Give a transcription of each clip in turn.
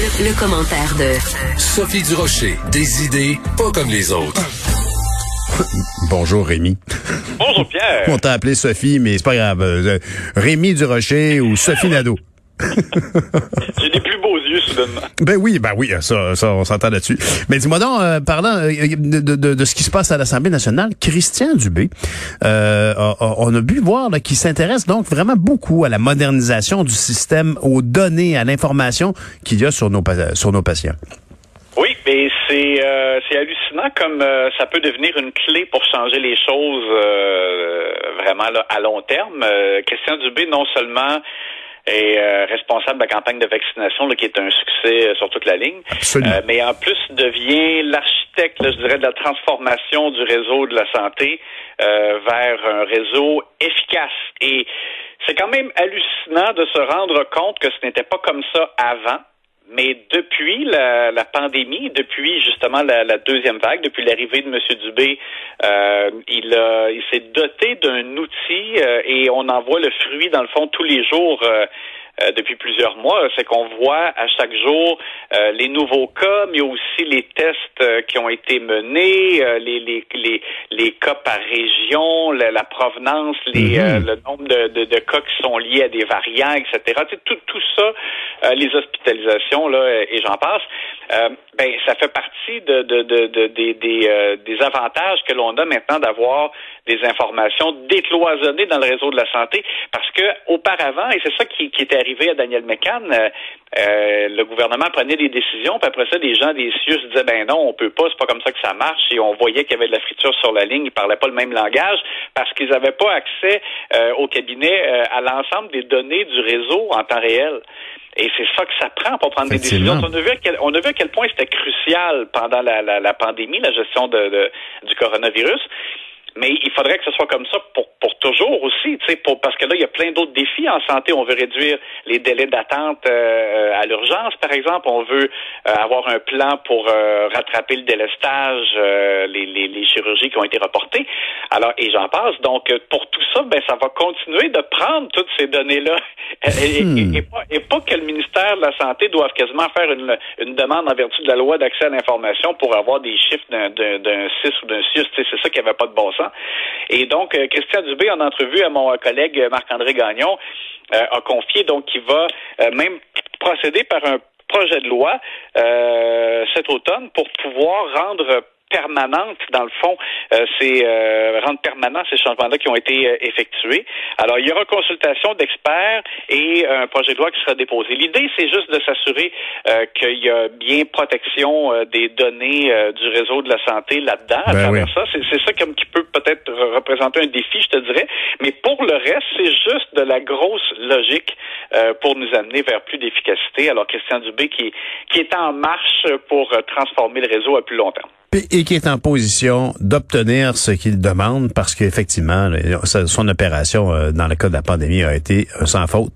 Le, commentaire de Sophie Durocher. Des idées pas comme les autres. Bonjour Rémi. Bonjour Pierre. On t'a appelé Sophie, mais c'est pas grave. Euh, Rémi Durocher ou Sophie Nadeau. J'ai des plus beaux yeux soudainement. Ben oui, ben oui, ça, ça on s'entend là-dessus. Mais dis-moi donc, euh, parlant euh, de, de, de, ce qui se passe à l'Assemblée nationale, Christian Dubé, euh, on a pu voir qu'il s'intéresse donc vraiment beaucoup à la modernisation du système, aux données, à l'information qu'il y a sur nos, sur nos patients. Oui, mais c'est euh, hallucinant comme euh, ça peut devenir une clé pour changer les choses euh, vraiment là, à long terme. Christian Dubé, non seulement est responsable de la campagne de vaccination qui est un succès sur toute la ligne, mais en plus devient l'architecte, je dirais, de la transformation du réseau de la santé vers un réseau efficace. Et c'est quand même hallucinant de se rendre compte que ce n'était pas comme ça avant. Mais depuis la, la, pandémie, depuis justement la, deuxième vague, depuis l'arrivée de M. Dubé, euh, il, il s'est doté d'un outil euh, et on en voit le fruit dans le fond tous les jours. Euh, euh, depuis plusieurs mois, c'est qu'on voit à chaque jour euh, les nouveaux cas, mais aussi les tests euh, qui ont été menés, les, les, les, les, cas par région, la, la provenance, les, mhm. le nombre de, de, de, cas qui sont liés à des variants, etc. tout, tout ça, les hospitalisations, là, et j'en passe, ben, ça fait partie de, de, de, des, des, des avantages que l'on a maintenant d'avoir des informations décloisonnées dans le réseau de la santé, parce que auparavant, et c'est ça qui, qui était arrivé à Daniel McCann, euh, euh, le gouvernement prenait des décisions, puis après ça, des gens des CIUS disaient ben non, on peut pas, c'est pas comme ça que ça marche, et on voyait qu'il y avait de la friture sur la ligne, ils parlaient pas le même langage, parce qu'ils n'avaient pas accès euh, au cabinet à l'ensemble des données du réseau en temps réel. Et c'est ça que ça prend pour prendre des décisions. On a vu à quel, on a vu à quel point c'était crucial pendant la, la, la, pandémie, la gestion de, de, du coronavirus. Mais il faudrait que ce soit comme ça pour, pour toujours aussi, pour, parce que là, il y a plein d'autres défis en santé. On veut réduire les délais d'attente euh, à l'urgence, par exemple. On veut euh, avoir un plan pour euh, rattraper le délestage, les, les, les, chirurgies qui ont été reportées. Alors, et j'en passe. Donc, pour tout ça, ben, ça va continuer de prendre toutes ces données-là. Et, hmm. et, pas, que le ministère de la Santé doive quasiment faire une, une demande en vertu de la loi d'accès à l'information pour avoir des chiffres d'un 6 ou d'un 6. C'est ça qui avait pas de bon sens. Et donc, euh, Christian Dubé, en entrevue à mon collègue Marc-André Gagnon, euh, a confié donc qu'il va euh, même procéder par un projet de loi cet automne pour pouvoir rendre permanente, dans le fond, euh, c'est euh, rendre permanents ces changements-là qui ont été euh, effectués. Alors, il y aura consultation d'experts et un projet de loi qui sera déposé. L'idée, c'est juste de s'assurer euh, qu'il y a bien protection des données du réseau de la santé là-dedans. à ben travers ça, c'est ça comme qui peut peut-être représenter un défi, je te dirais. Mais pour le reste, c'est juste de la grosse logique pour nous amener vers plus d'efficacité. Alors, Christian Dubé qui, qui est en marche pour transformer le réseau à plus long terme et qui est en position d'obtenir ce qu'il demande parce qu'effectivement, son opération euh, dans le cas de la pandémie a été euh, sans faute.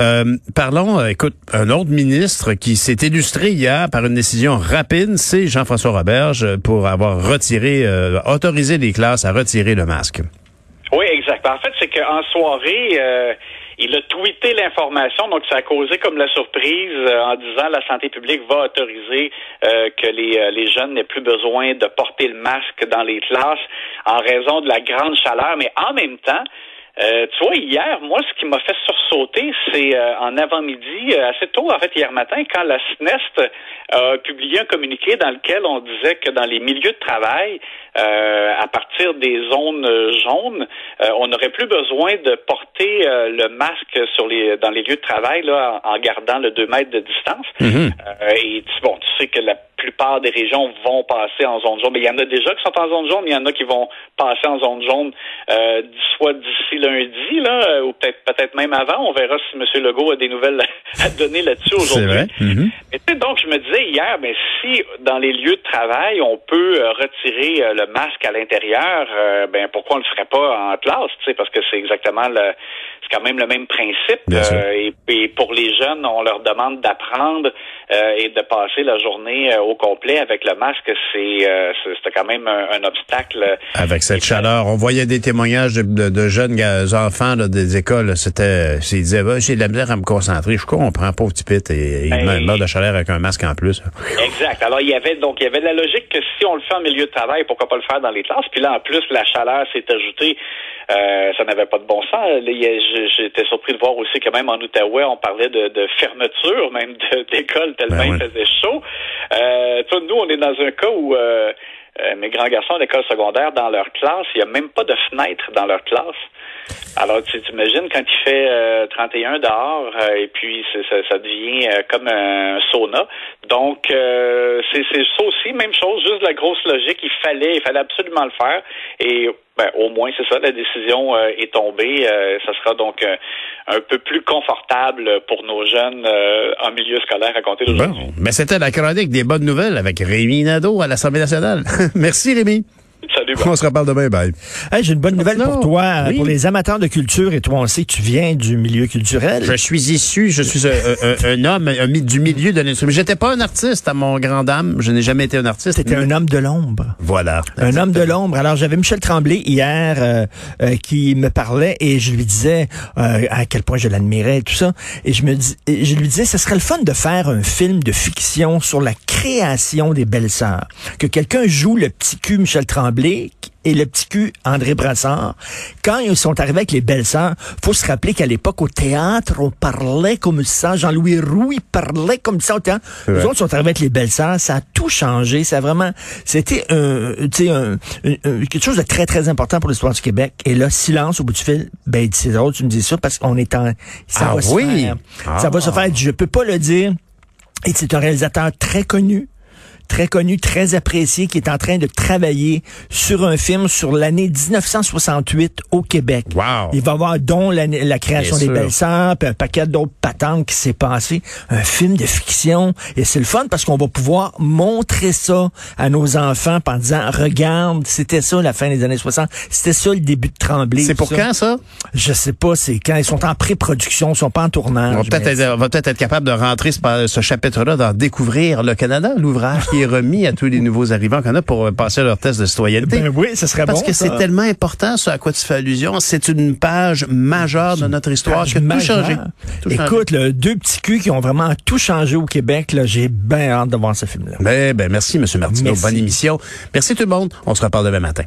Euh, parlons, euh, écoute, un autre ministre qui s'est illustré hier par une décision rapide, c'est Jean-François Roberge pour avoir retiré, autorisé les classes à retirer le masque. Oui, exact. En fait, c'est qu'en soirée, il a tweeté l'information, donc ça a causé comme la surprise euh, en disant la santé publique va autoriser euh, que les, euh, les jeunes n'aient plus besoin de porter le masque dans les classes en raison de la grande chaleur. Mais en même temps, tu vois, hier, moi, ce qui m'a fait sursauter, c'est en avant-midi, assez tôt, en fait, hier matin, quand la SNEST a publié un communiqué dans lequel on disait que dans les milieux de travail, euh, à partir des zones jaunes, euh, on n'aurait plus besoin de porter euh, le masque sur les dans les lieux de travail là, en, gardant le 2 mètres de distance. Mhm. et bon, tu sais que la plupart des régions vont passer en zone jaune. Mais il y en a déjà qui sont en zone jaune, il y en a qui vont passer en zone jaune euh, soit d'ici lundi, là, ou peut-être peut-être même avant. On verra si M. Legault a des nouvelles à donner là-dessus aujourd'hui. C'est vrai. Mhm. donc, je me disais hier, mais si dans les lieux de travail, on peut euh, retirer euh, masque à l'intérieur, euh, ben pourquoi on le ferait pas en classe, parce que c'est exactement le c'est quand même le même principe. Et, et, pour les jeunes, on leur demande d'apprendre et de passer la journée au complet avec le masque. C'est c'était quand même un, obstacle. Avec cette chaleur, on voyait des témoignages de, de, jeunes enfants des écoles. C'était, ils disaient, bah, j'ai de la misère à me concentrer. Je comprends, pauvre petit pit, et il ben, meurt de chaleur avec un masque en plus. Exact. Alors il y avait donc il y avait la logique que si on le fait en milieu de travail, pourquoi pas le faire dans les classes? Puis là, en plus, la chaleur s'est ajoutée. Euh, ça n'avait pas de bon sens. J'étais surpris de voir aussi que même en Outaouais, on parlait de, de fermeture même d'école tellement ben il faisait chaud. Euh, nous, on est dans un cas où euh, euh, mes grands garçons à l'école secondaire, dans leur classe, il n'y a même pas de fenêtre dans leur classe. Alors, tu t'imagines quand il fait 31 euh, dehors euh, et puis ça, ça, devient comme un sauna. Donc, c'est ça aussi, même chose, juste la grosse logique. Il fallait, il fallait absolument le faire. Et ben, au moins, c'est ça, la décision euh, est tombée. Euh, ça sera donc euh, un peu plus confortable pour nos jeunes en milieu scolaire à compter d'aujourd'hui. Bon, mais c'était la chronique des bonnes nouvelles avec Rémi Nadeau à l'Assemblée nationale. Merci, Rémi. Salut. On se reparle demain. Bye. J'ai une bonne nouvelle pour toi, pour les amateurs de culture. Et toi, on sait que tu viens du milieu culturel. Je suis issu, je suis un, homme du milieu de l'industrie. Mais j'étais pas un artiste à mon grand dame. Je n'ai jamais été un artiste. C'était un homme de l'ombre. Voilà. Un homme de l'ombre. Alors, j'avais Michel Tremblay hier euh, euh, qui me parlait et je lui disais euh, à quel point je l'admirais et tout ça. Et je me dis, je lui disais, ce serait le fun de faire un film de fiction sur la création des belles-sœurs. Que quelqu'un joue le petit cul Michel Tremblay et le petit cul André Brassard, quand ils sont arrivés avec les belles-sœurs, faut se rappeler qu'à l'époque, au théâtre, on parlait comme ça. Jean-Louis Roux, il parlait comme ça au théâtre. Les autres sont arrivés avec les belles-sœurs. Ça a tout changé. Ça vraiment, c'était un, un, quelque chose de très, très important pour l'histoire du Québec. Et là, silence au bout du fil. Ben, c'est drôle, tu me dis ça parce qu'on est en, ça ah va se faire. Ça va se ah. faire. Je peux pas le dire. Et c'est un réalisateur très connu très connu, très apprécié, qui est en train de travailler sur un film sur l'année 1968 au Québec. Wow. Il va voir dont la, la création des belles-sœurs, puis un paquet d'autres patentes qui s'est passé. Un film de fiction. Et c'est le fun parce qu'on va pouvoir montrer ça à nos enfants en disant, regarde, c'était ça la fin des années 60. C'était ça le début de Tremblay. C'est pour quand ça? Je sais pas, c'est quand ils sont en pré-production, ils sont pas en tournage. On va peut-être être, capable de rentrer ce, ce chapitre-là dans Découvrir le Canada, l'ouvrage qui est remis à tous les nouveaux arrivants qu'on a pour passer leur test de citoyenneté. Ben oui, ce serait Parce bon. Parce que c'est tellement important, ce à quoi tu fais allusion. C'est une page majeure de notre histoire qui a tout changé. Écoute, deux petits culs qui ont vraiment tout changé au Québec. J'ai bien hâte de voir ce film-là. Ben, ben, merci, M. Martineau. Bonne émission. Merci tout le monde. On se reparle demain matin.